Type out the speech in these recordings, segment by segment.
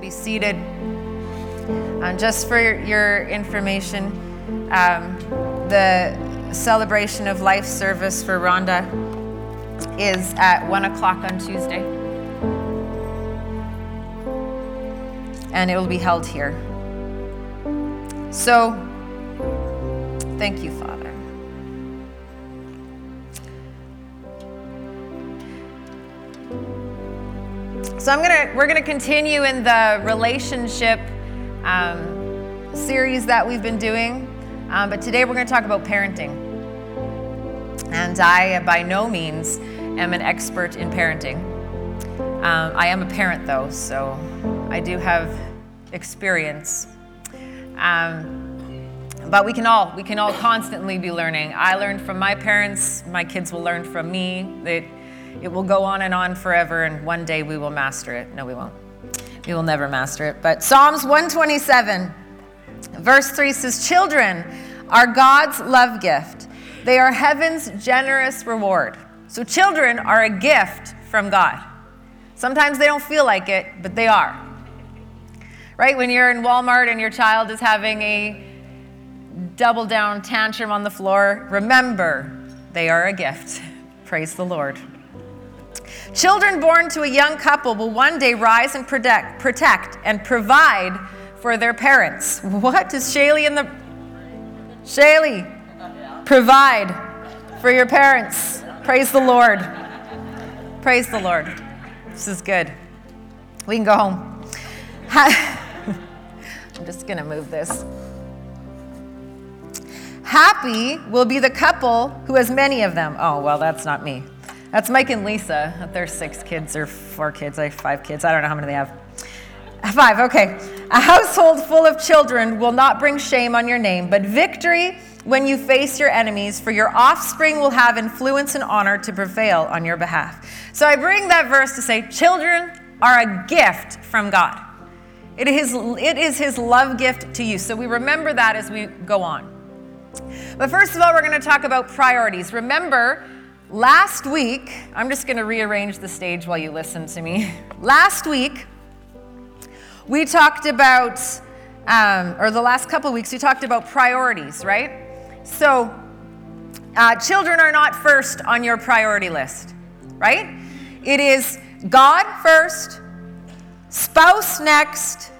be seated. And just for your information, um, the celebration of life service for Rhonda is at 1 o'clock on Tuesday. And it will be held here. So, thank you, Father. So I'm gonna we're gonna continue in the relationship um, series that we've been doing, um, but today we're gonna talk about parenting. And I, by no means, am an expert in parenting. Um, I am a parent though, so I do have experience. Um, but we can all we can all constantly be learning. I learned from my parents. My kids will learn from me. That it will go on and on forever, and one day we will master it. No, we won't. We will never master it. But Psalms 127, verse 3 says, Children are God's love gift, they are heaven's generous reward. So, children are a gift from God. Sometimes they don't feel like it, but they are. Right? When you're in Walmart and your child is having a double down tantrum on the floor, remember they are a gift. Praise the Lord. Children born to a young couple will one day rise and protect, protect and provide for their parents. What does Shaylee and the Shaylee provide for your parents? Praise the Lord. Praise the Lord. This is good. We can go home. I'm just going to move this. Happy will be the couple who has many of them. Oh, well, that's not me. That's Mike and Lisa. There's six kids or four kids. Have five kids. I don't know how many they have. Five, okay. A household full of children will not bring shame on your name, but victory when you face your enemies, for your offspring will have influence and honor to prevail on your behalf. So I bring that verse to say children are a gift from God. It is, it is his love gift to you. So we remember that as we go on. But first of all, we're going to talk about priorities. Remember, Last week, I'm just going to rearrange the stage while you listen to me. Last week, we talked about, um, or the last couple weeks, we talked about priorities, right? So, uh, children are not first on your priority list, right? It is God first, spouse next,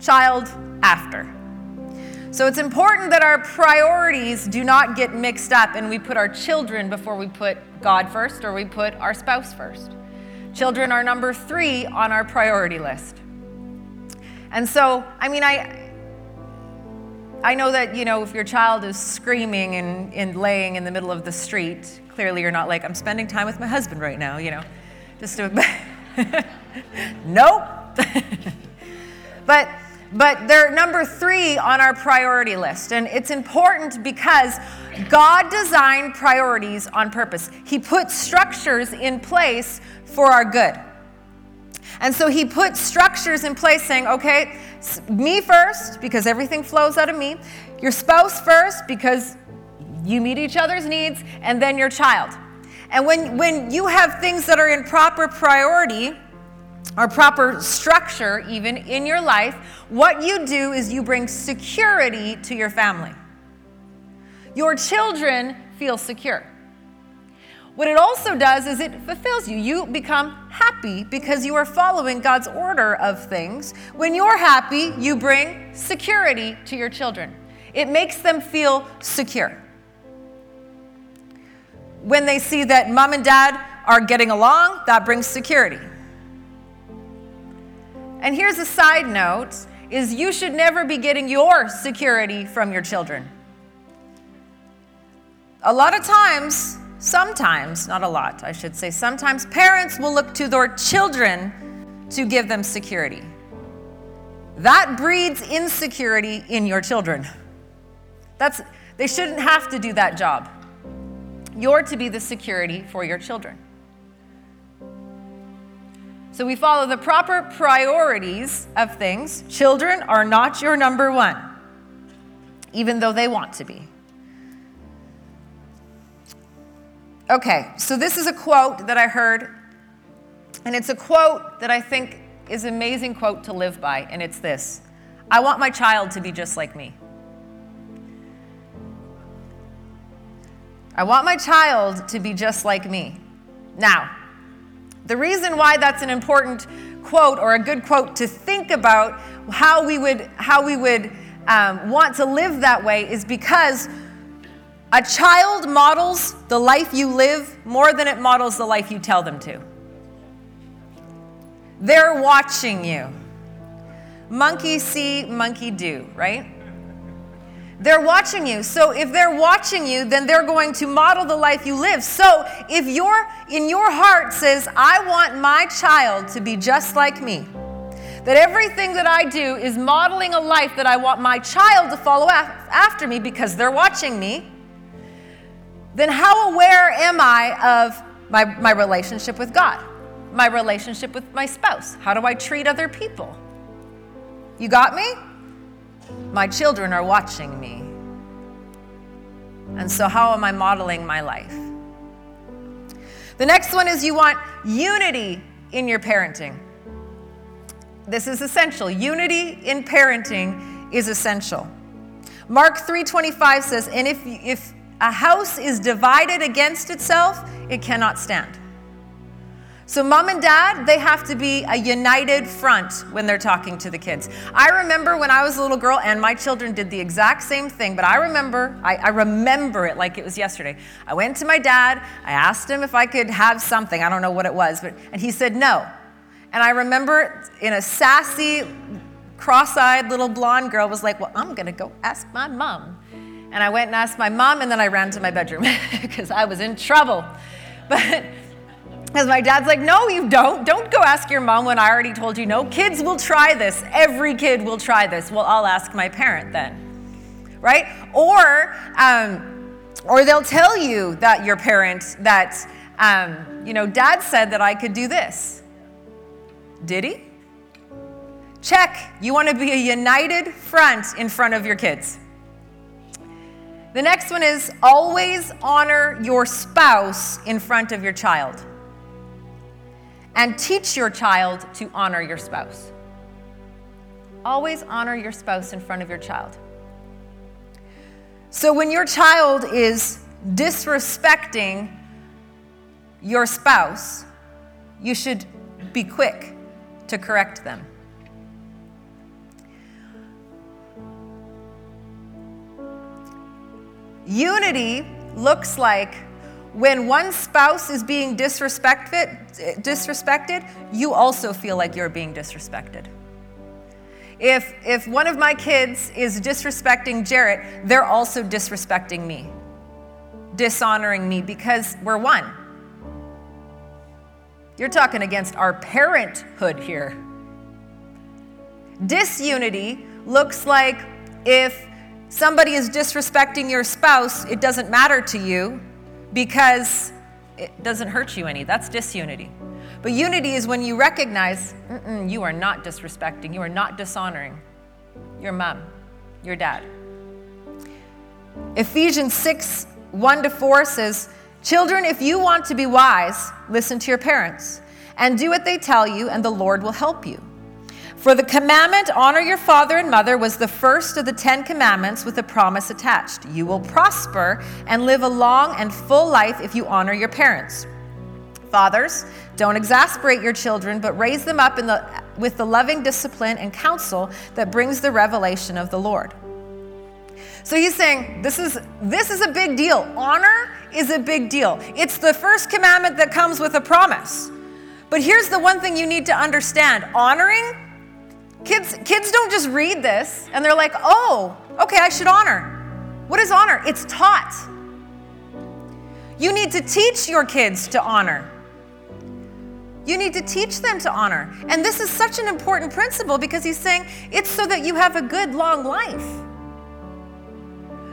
child after. So it's important that our priorities do not get mixed up and we put our children before we put God first or we put our spouse first. Children are number three on our priority list. And so, I mean, I, I know that, you know, if your child is screaming and, and laying in the middle of the street, clearly you're not like, I'm spending time with my husband right now, you know. Just to, nope. but but they're number three on our priority list. And it's important because God designed priorities on purpose. He put structures in place for our good. And so he put structures in place saying, okay, me first, because everything flows out of me, your spouse first, because you meet each other's needs, and then your child. And when, when you have things that are in proper priority, or proper structure, even in your life, what you do is you bring security to your family. Your children feel secure. What it also does is it fulfills you. You become happy because you are following God's order of things. When you're happy, you bring security to your children. It makes them feel secure. When they see that mom and dad are getting along, that brings security. And here's a side note is you should never be getting your security from your children. A lot of times, sometimes, not a lot, I should say, sometimes parents will look to their children to give them security. That breeds insecurity in your children. That's, they shouldn't have to do that job. You're to be the security for your children. So we follow the proper priorities of things. Children are not your number one, even though they want to be. Okay, so this is a quote that I heard, and it's a quote that I think is an amazing quote to live by, and it's this I want my child to be just like me. I want my child to be just like me. Now, the reason why that's an important quote or a good quote to think about how we would, how we would um, want to live that way is because a child models the life you live more than it models the life you tell them to. They're watching you. Monkey see, monkey do, right? They're watching you. So if they're watching you, then they're going to model the life you live. So if your in your heart says, "I want my child to be just like me," that everything that I do is modeling a life that I want my child to follow after me because they're watching me, then how aware am I of my, my relationship with God, my relationship with my spouse? How do I treat other people? You got me? My children are watching me. And so, how am I modeling my life? The next one is you want unity in your parenting. This is essential. Unity in parenting is essential. Mark 3:25 says, "And if if a house is divided against itself, it cannot stand." So, mom and dad, they have to be a united front when they're talking to the kids. I remember when I was a little girl, and my children did the exact same thing, but I remember, I, I, remember it like it was yesterday. I went to my dad, I asked him if I could have something, I don't know what it was, but, and he said no. And I remember in a sassy, cross eyed little blonde girl was like, Well, I'm gonna go ask my mom. And I went and asked my mom, and then I ran to my bedroom because I was in trouble. But because my dad's like, no, you don't. Don't go ask your mom when I already told you no. Kids will try this. Every kid will try this. Well, I'll ask my parent then. Right? Or, um, or they'll tell you that your parent, that, um, you know, dad said that I could do this. Did he? Check. You want to be a united front in front of your kids. The next one is always honor your spouse in front of your child and teach your child to honor your spouse. Always honor your spouse in front of your child. So when your child is disrespecting your spouse, you should be quick to correct them. Unity looks like when one spouse is being disrespected, disrespected, you also feel like you're being disrespected. If, if one of my kids is disrespecting Jarrett, they're also disrespecting me, dishonoring me because we're one. You're talking against our parenthood here. Disunity looks like if somebody is disrespecting your spouse, it doesn't matter to you because it doesn't hurt you any. That's disunity. But unity is when you recognize you are not disrespecting, you are not dishonoring your mom, your dad. Ephesians 6 1 to 4 says, Children, if you want to be wise, listen to your parents and do what they tell you, and the Lord will help you. For the commandment, honor your father and mother, was the first of the Ten Commandments with a promise attached. You will prosper and live a long and full life if you honor your parents. Fathers, don't exasperate your children, but raise them up the, with the loving discipline and counsel that brings the revelation of the Lord. So he's saying this is this is a big deal. Honor is a big deal. It's the first commandment that comes with a promise. But here's the one thing you need to understand. Honoring Kids, kids don't just read this and they're like, oh, okay, I should honor. What is honor? It's taught. You need to teach your kids to honor. You need to teach them to honor. And this is such an important principle because he's saying it's so that you have a good, long life.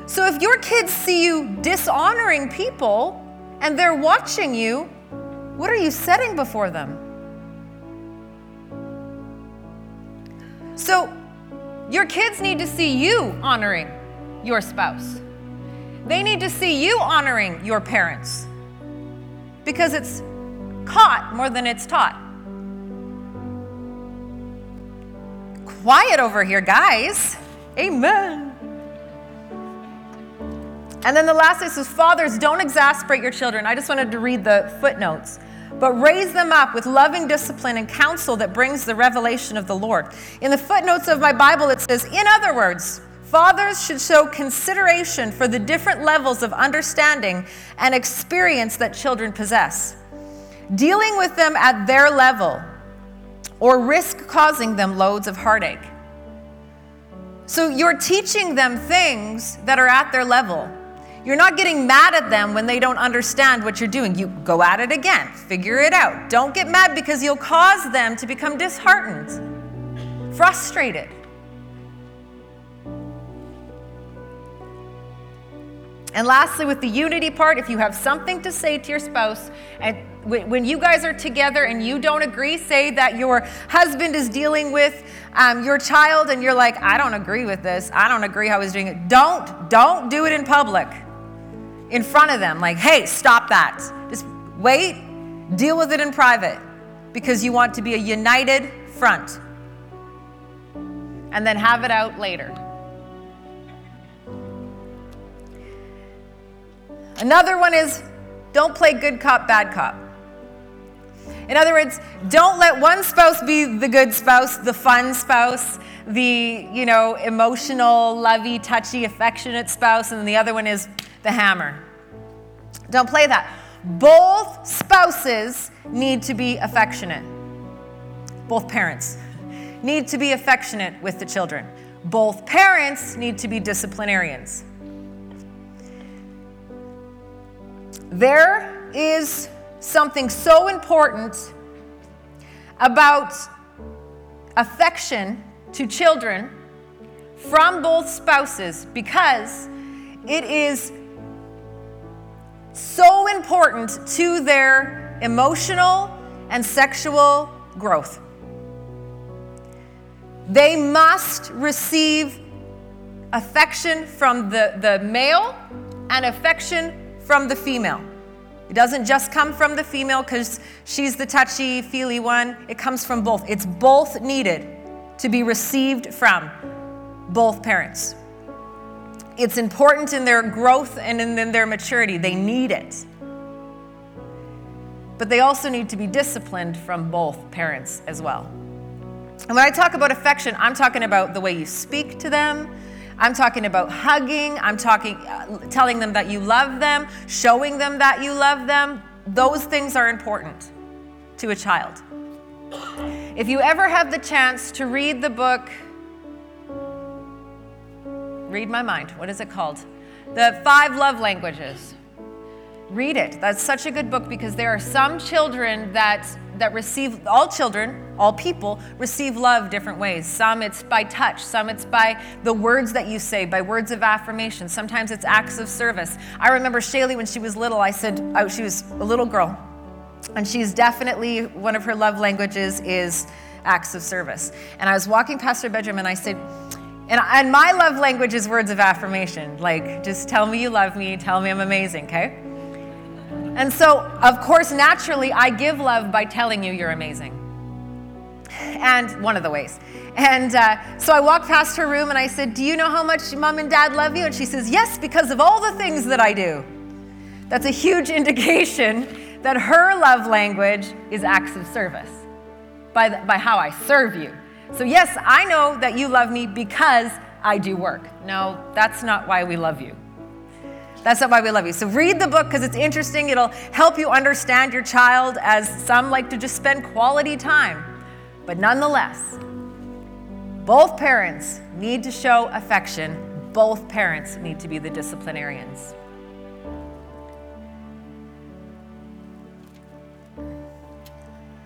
So if your kids see you dishonoring people and they're watching you, what are you setting before them? So, your kids need to see you honoring your spouse. They need to see you honoring your parents because it's caught more than it's taught. quiet over here, guys. Amen. And then the last says, Fathers, don't exasperate your children. I just wanted to read the footnotes. But raise them up with loving discipline and counsel that brings the revelation of the Lord. In the footnotes of my Bible, it says, In other words, fathers should show consideration for the different levels of understanding and experience that children possess. Dealing with them at their level or risk causing them loads of heartache. So you're teaching them things that are at their level. You're not getting mad at them when they don't understand what you're doing. You go at it again, figure it out. Don't get mad because you'll cause them to become disheartened, frustrated. And lastly, with the unity part, if you have something to say to your spouse, and when you guys are together and you don't agree, say that your husband is dealing with um, your child and you're like, I don't agree with this. I don't agree how he's doing it. Don't, don't do it in public in front of them. Like, hey, stop that. Just wait, deal with it in private because you want to be a united front. And then have it out later. Another one is don't play good cop, bad cop. In other words, don't let one spouse be the good spouse, the fun spouse, the, you know, emotional, lovey, touchy, affectionate spouse, and the other one is the hammer. Don't play that. Both spouses need to be affectionate. Both parents need to be affectionate with the children. Both parents need to be disciplinarians. There is something so important about affection to children from both spouses because it is so important to their emotional and sexual growth. They must receive affection from the, the male and affection from the female. It doesn't just come from the female because she's the touchy, feely one. It comes from both. It's both needed to be received from both parents. It's important in their growth and in their maturity. They need it. But they also need to be disciplined from both parents as well. And when I talk about affection, I'm talking about the way you speak to them, I'm talking about hugging, I'm talking uh, telling them that you love them, showing them that you love them. Those things are important to a child. If you ever have the chance to read the book Read My Mind, what is it called? The Five Love Languages. Read it. That's such a good book because there are some children that that receive all children, all people receive love different ways. Some it's by touch, some it's by the words that you say, by words of affirmation. Sometimes it's acts of service. I remember Shaylee when she was little, I said oh, she was a little girl. And she's definitely one of her love languages is acts of service. And I was walking past her bedroom and I said, and, and my love language is words of affirmation. Like, just tell me you love me, tell me I'm amazing, okay? And so, of course, naturally, I give love by telling you you're amazing. And one of the ways. And uh, so I walked past her room and I said, Do you know how much mom and dad love you? And she says, Yes, because of all the things that I do. That's a huge indication that her love language is acts of service by, the, by how I serve you. So, yes, I know that you love me because I do work. No, that's not why we love you. That's not why we love you. So read the book because it's interesting. It'll help you understand your child as some like to just spend quality time. But nonetheless, both parents need to show affection. Both parents need to be the disciplinarians.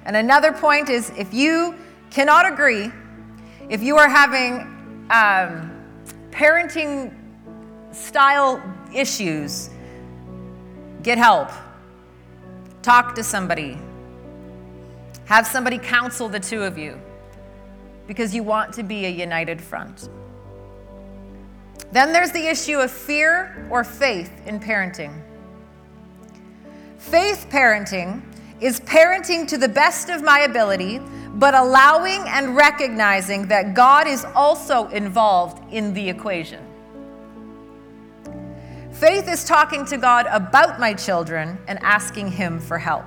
And another point is if you cannot agree, if you are having um, parenting style issues, get help. Talk to somebody. Have somebody counsel the two of you because you want to be a united front. Then there's the issue of fear or faith in parenting. Faith parenting is parenting to the best of my ability but allowing and recognizing that God is also involved in the equation. Faith is talking to God about my children and asking Him for help.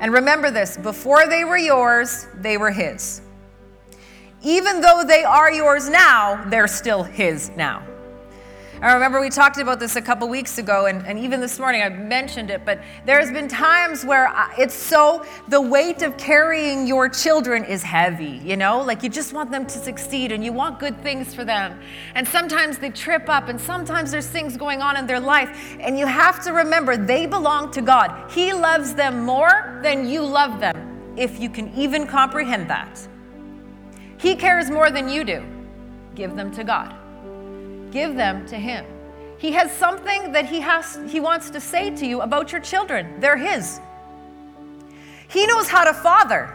And remember this before they were yours, they were His. Even though they are yours now, they're still His now. I remember we talked about this a couple weeks ago, and, and even this morning I mentioned it, but there's been times where it's so, the weight of carrying your children is heavy, you know? Like you just want them to succeed and you want good things for them. And sometimes they trip up, and sometimes there's things going on in their life, and you have to remember they belong to God. He loves them more than you love them, if you can even comprehend that. He cares more than you do. Give them to God. Give them to him. He has something that he has he wants to say to you about your children. They're his. He knows how to father.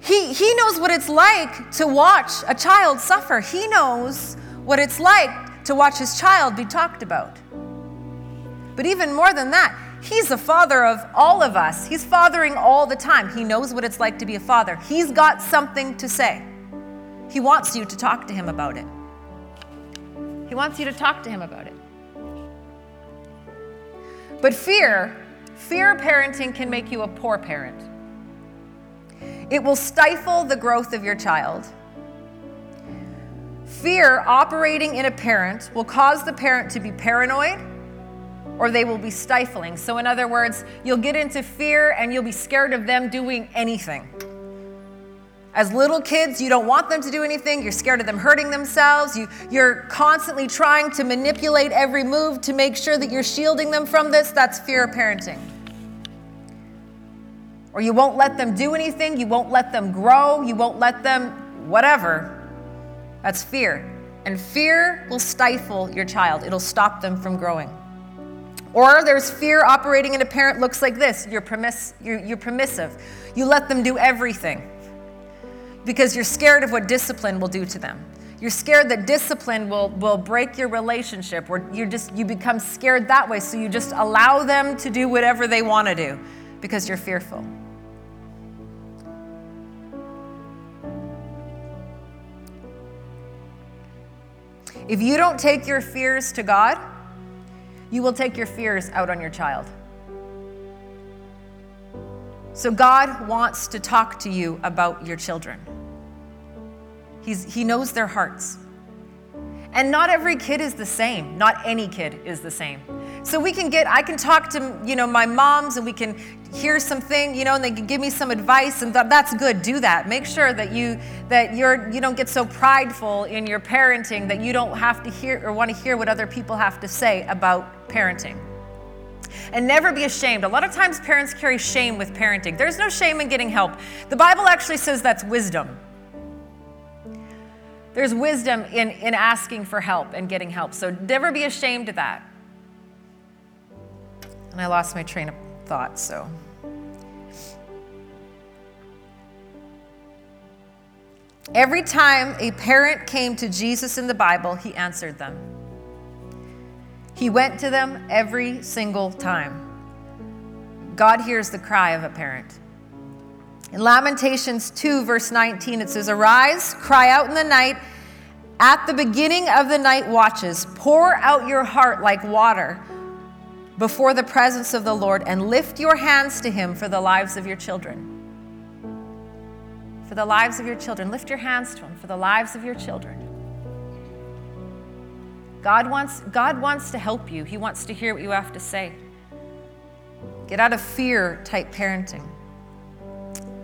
He, he knows what it's like to watch a child suffer. He knows what it's like to watch his child be talked about. But even more than that, He's the father of all of us. He's fathering all the time. He knows what it's like to be a father. He's got something to say. He wants you to talk to him about it. He wants you to talk to him about it. But fear, fear parenting can make you a poor parent. It will stifle the growth of your child. Fear operating in a parent will cause the parent to be paranoid or they will be stifling. So, in other words, you'll get into fear and you'll be scared of them doing anything. As little kids, you don't want them to do anything. You're scared of them hurting themselves. You, you're constantly trying to manipulate every move to make sure that you're shielding them from this. That's fear of parenting. Or you won't let them do anything. You won't let them grow. You won't let them whatever. That's fear. And fear will stifle your child, it'll stop them from growing. Or there's fear operating in a parent looks like this you're, permiss- you're, you're permissive. You let them do everything because you're scared of what discipline will do to them. You're scared that discipline will, will break your relationship, or you just you become scared that way, so you just allow them to do whatever they want to do because you're fearful. If you don't take your fears to God, you will take your fears out on your child. So, God wants to talk to you about your children. He's, he knows their hearts. And not every kid is the same. Not any kid is the same. So we can get, I can talk to, you know, my moms and we can hear something, you know, and they can give me some advice and th- that's good. Do that. Make sure that you, that you're, you don't get so prideful in your parenting that you don't have to hear or want to hear what other people have to say about parenting. And never be ashamed. A lot of times parents carry shame with parenting. There's no shame in getting help. The Bible actually says that's wisdom. There's wisdom in, in asking for help and getting help. So never be ashamed of that. And I lost my train of thought, so. Every time a parent came to Jesus in the Bible, he answered them. He went to them every single time. God hears the cry of a parent. In Lamentations 2, verse 19, it says, Arise, cry out in the night. At the beginning of the night watches, pour out your heart like water before the presence of the Lord and lift your hands to Him for the lives of your children. For the lives of your children. Lift your hands to Him for the lives of your children. God wants, God wants to help you, He wants to hear what you have to say. Get out of fear type parenting.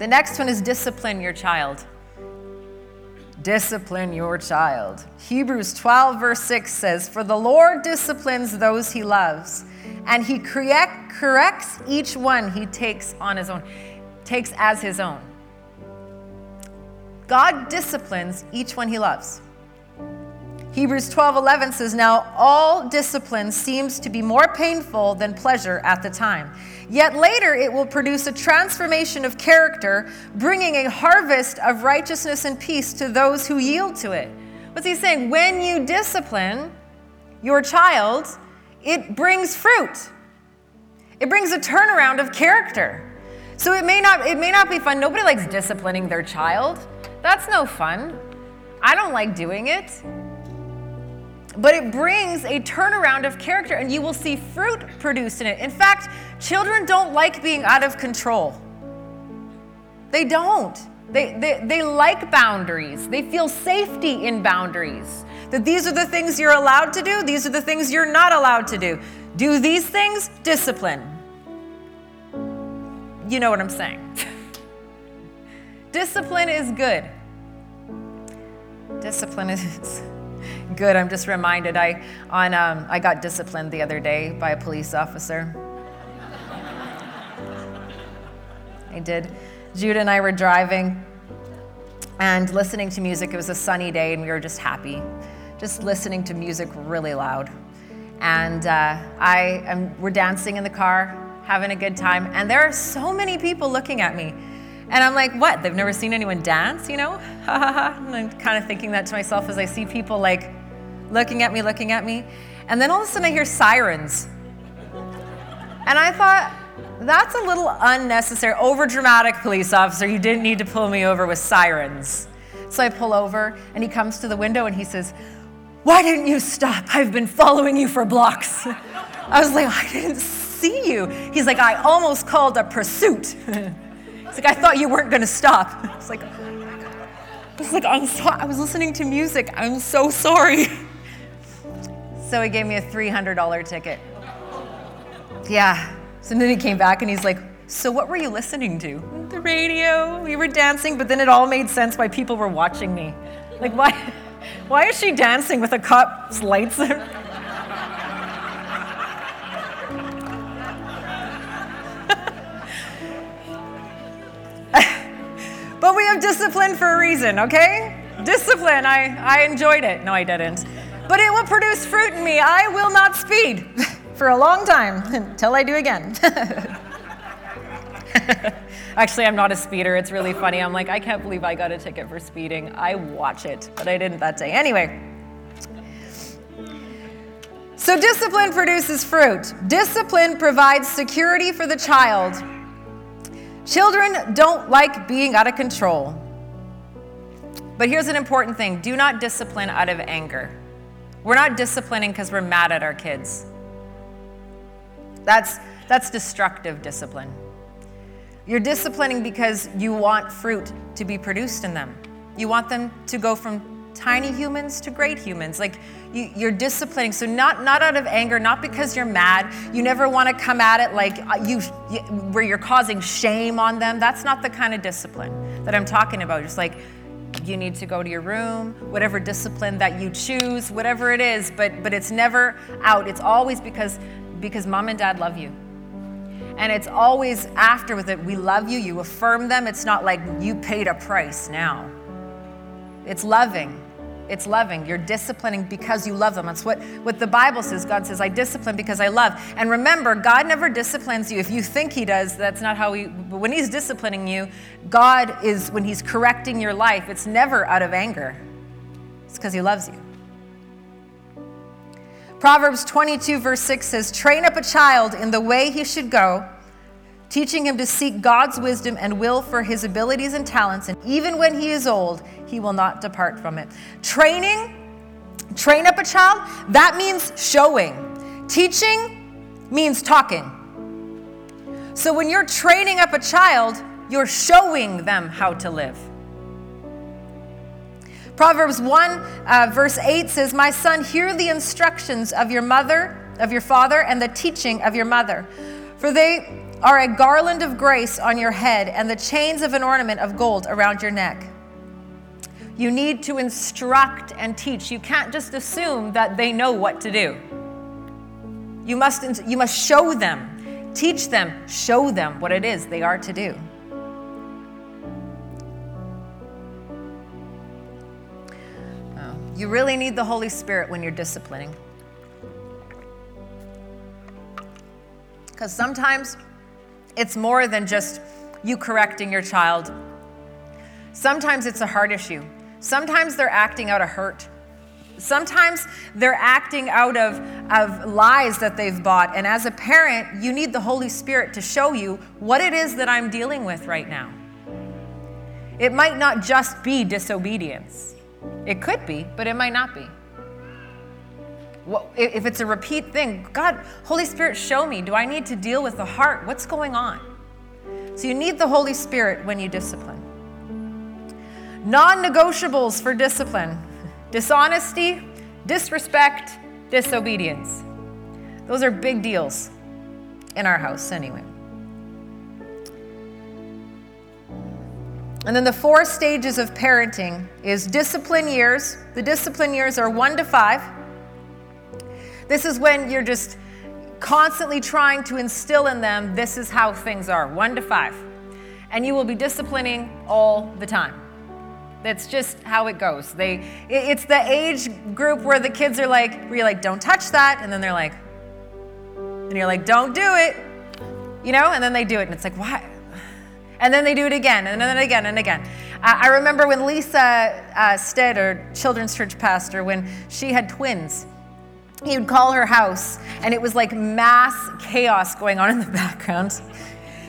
The next one is discipline your child. Discipline your child. Hebrews 12, verse 6 says, For the Lord disciplines those he loves, and he correct, corrects each one he takes on his own, takes as his own. God disciplines each one he loves. Hebrews 12 11 says, Now all discipline seems to be more painful than pleasure at the time. Yet later it will produce a transformation of character, bringing a harvest of righteousness and peace to those who yield to it. What's he saying? When you discipline your child, it brings fruit, it brings a turnaround of character. So it may not it may not be fun. Nobody likes disciplining their child. That's no fun. I don't like doing it. But it brings a turnaround of character and you will see fruit produced in it. In fact, children don't like being out of control. They don't. They, they, they like boundaries. They feel safety in boundaries. That these are the things you're allowed to do, these are the things you're not allowed to do. Do these things, discipline. You know what I'm saying. discipline is good. Discipline is good. I'm just reminded I on um, I got disciplined the other day by a police officer. I did. Judah and I were driving and listening to music. It was a sunny day, and we were just happy, just listening to music really loud. And uh, I am, we're dancing in the car, having a good time, and there are so many people looking at me. And I'm like, what? They've never seen anyone dance, you know? Ha ha ha. And I'm kind of thinking that to myself as I see people like looking at me, looking at me. And then all of a sudden I hear sirens. And I thought, that's a little unnecessary, over dramatic police officer. You didn't need to pull me over with sirens. So I pull over, and he comes to the window and he says, Why didn't you stop? I've been following you for blocks. I was like, I didn't see you. He's like, I almost called a pursuit. He's like, I thought you weren't going to stop. It's like, oh I was like, I'm so, I was listening to music. I'm so sorry. So he gave me a $300 ticket. Yeah. So then he came back and he's like, So what were you listening to? The radio. We were dancing, but then it all made sense why people were watching me. Like, why, why is she dancing with a cop's lights? but we have discipline for a reason, okay? Discipline, I, I enjoyed it. No, I didn't. But it will produce fruit in me. I will not speed for a long time until I do again. Actually, I'm not a speeder. It's really funny. I'm like, I can't believe I got a ticket for speeding. I watch it, but I didn't that day. Anyway. So, discipline produces fruit. Discipline provides security for the child. Children don't like being out of control. But here's an important thing do not discipline out of anger. We're not disciplining because we're mad at our kids. That's, that's destructive discipline. You're disciplining because you want fruit to be produced in them. You want them to go from tiny humans to great humans. Like you, are disciplining. So not not out of anger, not because you're mad. You never want to come at it like uh, you, you, where you're causing shame on them. That's not the kind of discipline that I'm talking about. Just like you need to go to your room, whatever discipline that you choose, whatever it is. But but it's never out. It's always because because mom and dad love you. And it's always after with it, we love you, you affirm them. It's not like you paid a price now. It's loving. It's loving. You're disciplining because you love them. That's what, what the Bible says. God says, I discipline because I love. And remember, God never disciplines you. If you think He does, that's not how He, when He's disciplining you, God is, when He's correcting your life, it's never out of anger. It's because He loves you. Proverbs 22, verse 6 says, Train up a child in the way he should go, teaching him to seek God's wisdom and will for his abilities and talents, and even when he is old, he will not depart from it. Training, train up a child, that means showing. Teaching means talking. So when you're training up a child, you're showing them how to live. Proverbs 1, uh, verse 8 says, My son, hear the instructions of your mother, of your father, and the teaching of your mother. For they are a garland of grace on your head and the chains of an ornament of gold around your neck. You need to instruct and teach. You can't just assume that they know what to do. You must, you must show them, teach them, show them what it is they are to do. Oh, you really need the Holy Spirit when you're disciplining. Because sometimes it's more than just you correcting your child. Sometimes it's a heart issue. Sometimes they're acting out of hurt. Sometimes they're acting out of, of lies that they've bought. And as a parent, you need the Holy Spirit to show you what it is that I'm dealing with right now. It might not just be disobedience, it could be, but it might not be. If it's a repeat thing, God, Holy Spirit, show me. Do I need to deal with the heart? What's going on? So you need the Holy Spirit when you discipline. Non negotiables for discipline dishonesty, disrespect, disobedience. Those are big deals in our house, anyway. And then the four stages of parenting is discipline years. The discipline years are one to five. This is when you're just constantly trying to instill in them this is how things are, one to five. And you will be disciplining all the time. That's just how it goes. They, it's the age group where the kids are like, where you're like, don't touch that, and then they're like, and you're like, don't do it, you know, and then they do it, and it's like, why? And then they do it again, and then again, and again. I, remember when Lisa uh, Stead, our children's church pastor, when she had twins, he would call her house, and it was like mass chaos going on in the background.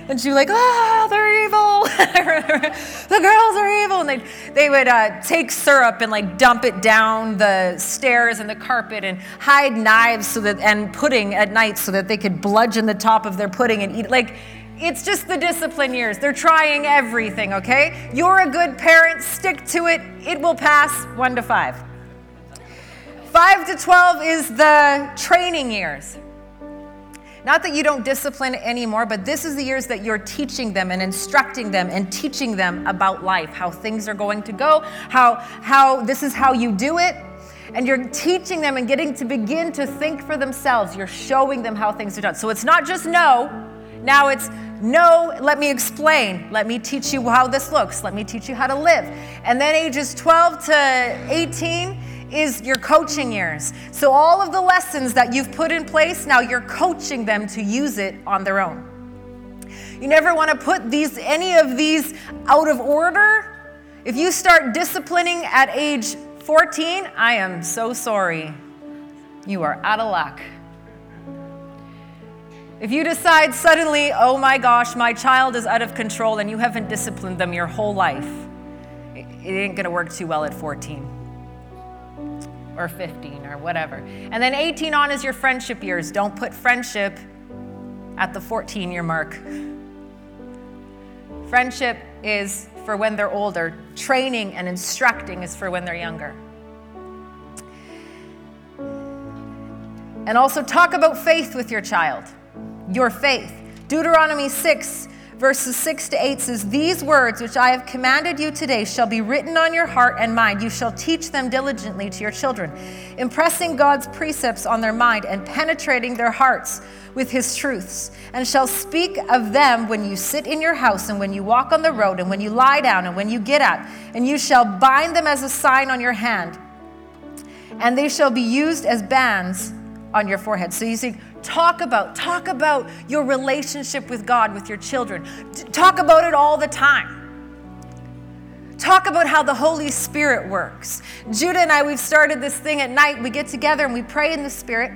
And she was like, ah, they're evil. the girls are evil. And they, they would uh, take syrup and like dump it down the stairs and the carpet and hide knives so that, and pudding at night so that they could bludgeon the top of their pudding and eat. Like, it's just the discipline years. They're trying everything, okay? You're a good parent, stick to it. It will pass one to five. Five to 12 is the training years. Not that you don't discipline anymore, but this is the years that you're teaching them and instructing them and teaching them about life, how things are going to go, how, how this is how you do it. And you're teaching them and getting to begin to think for themselves. You're showing them how things are done. So it's not just no, now it's no, let me explain. Let me teach you how this looks. Let me teach you how to live. And then ages 12 to 18, is your coaching years. So, all of the lessons that you've put in place, now you're coaching them to use it on their own. You never want to put these any of these out of order. If you start disciplining at age 14, I am so sorry. You are out of luck. If you decide suddenly, oh my gosh, my child is out of control and you haven't disciplined them your whole life, it ain't gonna work too well at 14 or 15 or whatever. And then 18 on is your friendship years. Don't put friendship at the 14 year mark. Friendship is for when they're older, training and instructing is for when they're younger. And also talk about faith with your child, your faith. Deuteronomy 6 verses 6 to 8 says, These words which I have commanded you today shall be written on your heart and mind. You shall teach them diligently to your children, impressing God's precepts on their mind and penetrating their hearts with his truths, and shall speak of them when you sit in your house, and when you walk on the road, and when you lie down, and when you get up. And you shall bind them as a sign on your hand, and they shall be used as bands on your forehead. So you see, Talk about, talk about your relationship with God with your children. Talk about it all the time. Talk about how the Holy Spirit works. Judah and I, we've started this thing at night. We get together and we pray in the Spirit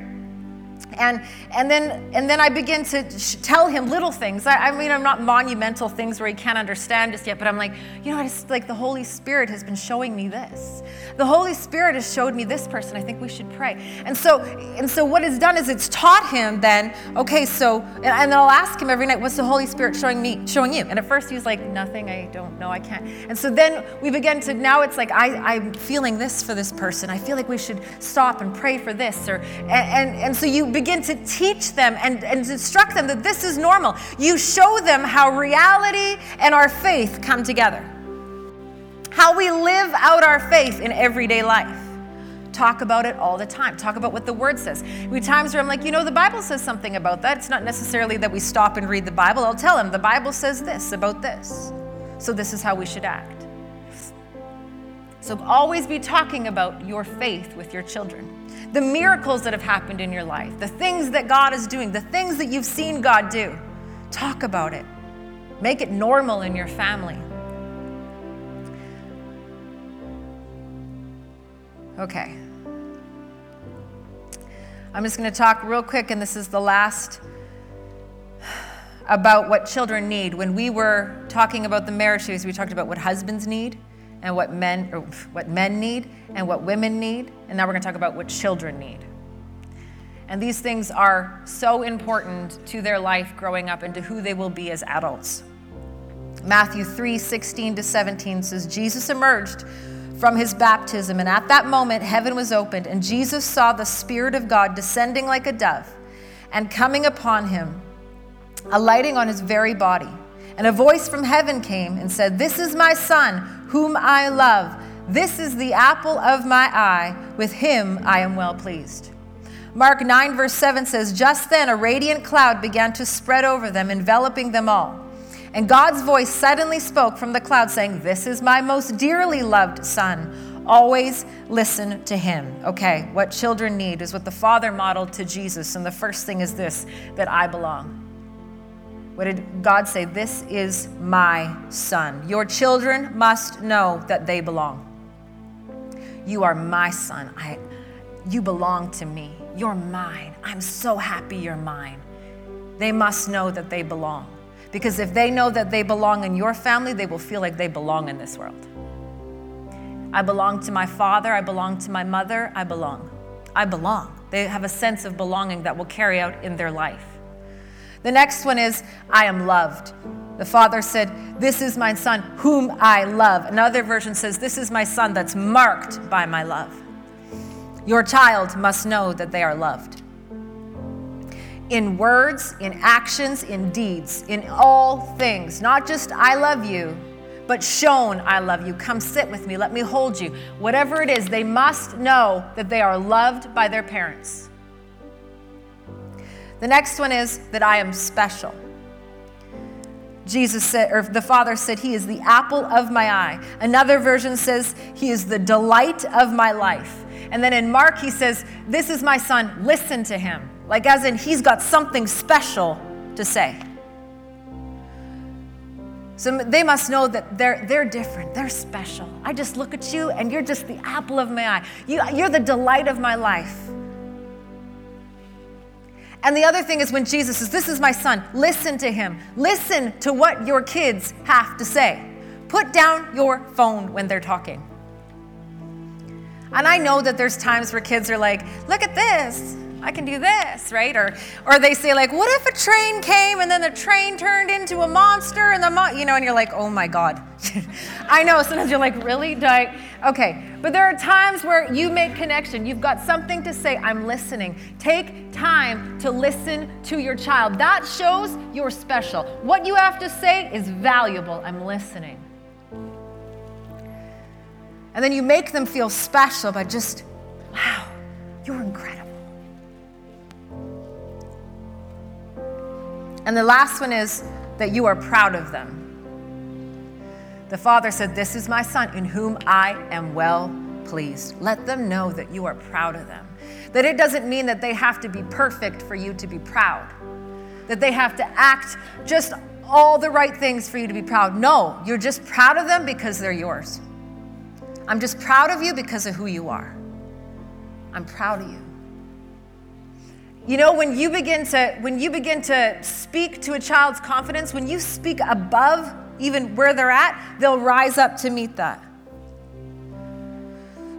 and and then and then I begin to tell him little things. I, I, mean, I'm not monumental things where he can't understand just yet, but I'm like, you know, I just like the Holy Spirit has been showing me this. The Holy Spirit has showed me this person. I think we should pray. And so and so what it's done is it's taught him then. Okay, so and, and I'll ask him every night, what's the Holy Spirit showing me, showing you? And at first he was like, nothing. I don't know. I can't. And so then we begin to now it's like I, I'm feeling this for this person. I feel like we should stop and pray for this or and and, and so you begin to teach them and, and instruct them that this is normal. You show them how reality and our faith come together, how we live out our faith in everyday life. Talk about it all the time. Talk about what the word says. We times where I'm like, you know, the Bible says something about that. It's not necessarily that we stop and read the Bible. I'll tell them the Bible says this about this. So this is how we should act. So always be talking about your faith with your children the miracles that have happened in your life, the things that God is doing, the things that you've seen God do. Talk about it. Make it normal in your family. Okay, I'm just going to talk real quick, and this is the last about what children need. When we were talking about the marriage series, we talked about what husbands need and what men or what men need and what women need, and now we're going to talk about what children need. And these things are so important to their life growing up and to who they will be as adults. Matthew 3 16 to 17 says, Jesus emerged from his baptism, and at that moment, heaven was opened, and Jesus saw the Spirit of God descending like a dove and coming upon him, alighting on his very body. And a voice from heaven came and said, This is my Son, whom I love. This is the apple of my eye. With him I am well pleased. Mark 9, verse 7 says, Just then a radiant cloud began to spread over them, enveloping them all. And God's voice suddenly spoke from the cloud, saying, This is my most dearly loved Son. Always listen to him. Okay, what children need is what the Father modeled to Jesus. And the first thing is this that I belong. What did God say? This is my son. Your children must know that they belong. You are my son. I, you belong to me. You're mine. I'm so happy you're mine. They must know that they belong. Because if they know that they belong in your family, they will feel like they belong in this world. I belong to my father. I belong to my mother. I belong. I belong. They have a sense of belonging that will carry out in their life. The next one is, I am loved. The father said, This is my son, whom I love. Another version says, This is my son that's marked by my love. Your child must know that they are loved. In words, in actions, in deeds, in all things, not just I love you, but shown I love you. Come sit with me, let me hold you. Whatever it is, they must know that they are loved by their parents. The next one is that I am special. Jesus said, or the Father said, He is the apple of my eye. Another version says, He is the delight of my life. And then in Mark, he says, This is my son, listen to him. Like, as in, he's got something special to say. So they must know that they're, they're different, they're special. I just look at you and you're just the apple of my eye. You, you're the delight of my life. And the other thing is when Jesus says, This is my son, listen to him. Listen to what your kids have to say. Put down your phone when they're talking. And I know that there's times where kids are like, look at this. I can do this, right? Or, or they say like, what if a train came and then the train turned into a monster and the mo-, you know, and you're like, oh my God. I know. Sometimes you're like, really? I? Okay. But there are times where you make connection. You've got something to say. I'm listening. Take time to listen to your child. That shows you're special. What you have to say is valuable. I'm listening. And then you make them feel special by just, wow, you're incredible. And the last one is that you are proud of them. The father said, This is my son in whom I am well pleased. Let them know that you are proud of them. That it doesn't mean that they have to be perfect for you to be proud, that they have to act just all the right things for you to be proud. No, you're just proud of them because they're yours. I'm just proud of you because of who you are. I'm proud of you. You know, when you begin to when you begin to speak to a child's confidence, when you speak above even where they're at, they'll rise up to meet that.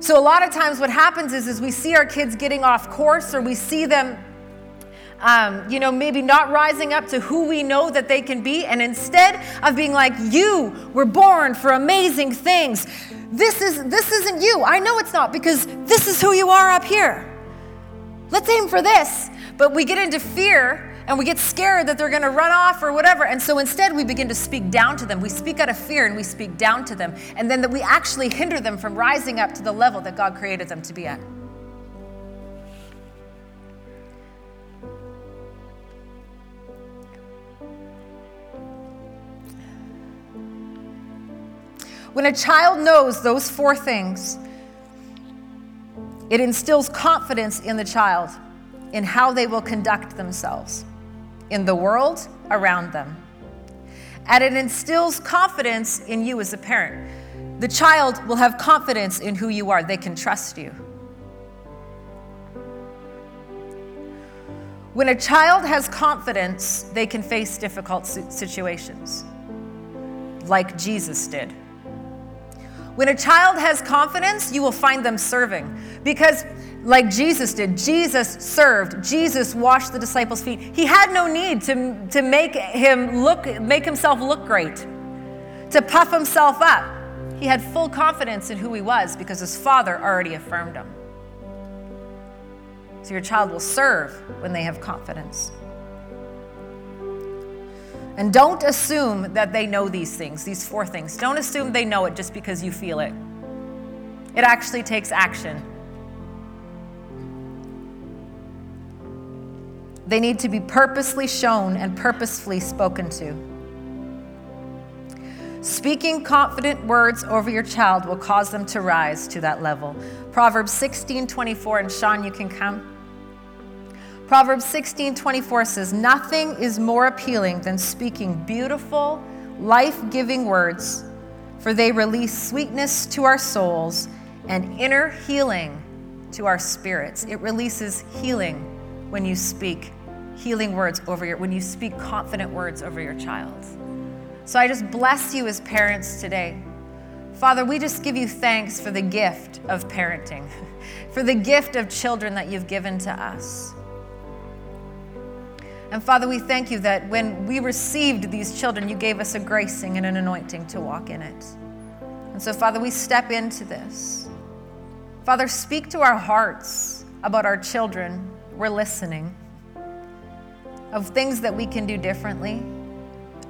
So a lot of times what happens is, is we see our kids getting off course or we see them um, you know, maybe not rising up to who we know that they can be, and instead of being like, you were born for amazing things, this, is, this isn't you. I know it's not because this is who you are up here. Let's aim for this. But we get into fear and we get scared that they're going to run off or whatever. And so instead, we begin to speak down to them. We speak out of fear and we speak down to them. And then that we actually hinder them from rising up to the level that God created them to be at. When a child knows those four things, it instills confidence in the child in how they will conduct themselves in the world around them. And it instills confidence in you as a parent. The child will have confidence in who you are, they can trust you. When a child has confidence, they can face difficult situations, like Jesus did. When a child has confidence, you will find them serving. Because, like Jesus did, Jesus served. Jesus washed the disciples' feet. He had no need to, to make him look, make himself look great, to puff himself up. He had full confidence in who he was because his father already affirmed him. So your child will serve when they have confidence. And don't assume that they know these things, these four things. Don't assume they know it just because you feel it. It actually takes action. They need to be purposely shown and purposefully spoken to. Speaking confident words over your child will cause them to rise to that level. Proverbs 16 24, and Sean, you can come. Proverbs 16 24 says, Nothing is more appealing than speaking beautiful, life giving words, for they release sweetness to our souls and inner healing to our spirits. It releases healing when you speak healing words over your, when you speak confident words over your child. So I just bless you as parents today. Father, we just give you thanks for the gift of parenting, for the gift of children that you've given to us. And Father, we thank you that when we received these children, you gave us a gracing and an anointing to walk in it. And so, Father, we step into this. Father, speak to our hearts about our children. We're listening. Of things that we can do differently,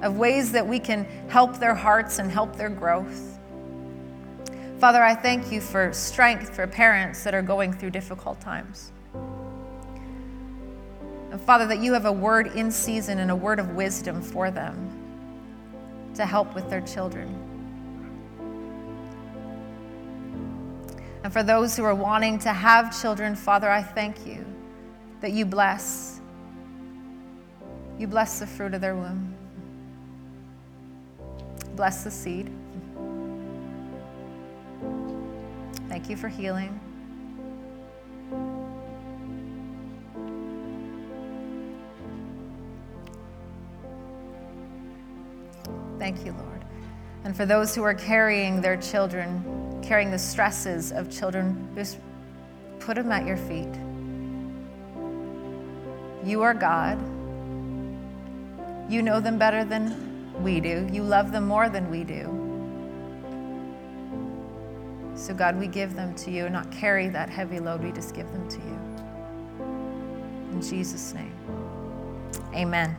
of ways that we can help their hearts and help their growth. Father, I thank you for strength for parents that are going through difficult times. And Father, that you have a word in season and a word of wisdom for them to help with their children. And for those who are wanting to have children, Father, I thank you that you bless. You bless the fruit of their womb. Bless the seed. Thank you for healing. Thank you, Lord. And for those who are carrying their children, carrying the stresses of children, just put them at your feet. You are God. You know them better than we do. You love them more than we do. So, God, we give them to you, not carry that heavy load. We just give them to you. In Jesus' name, amen.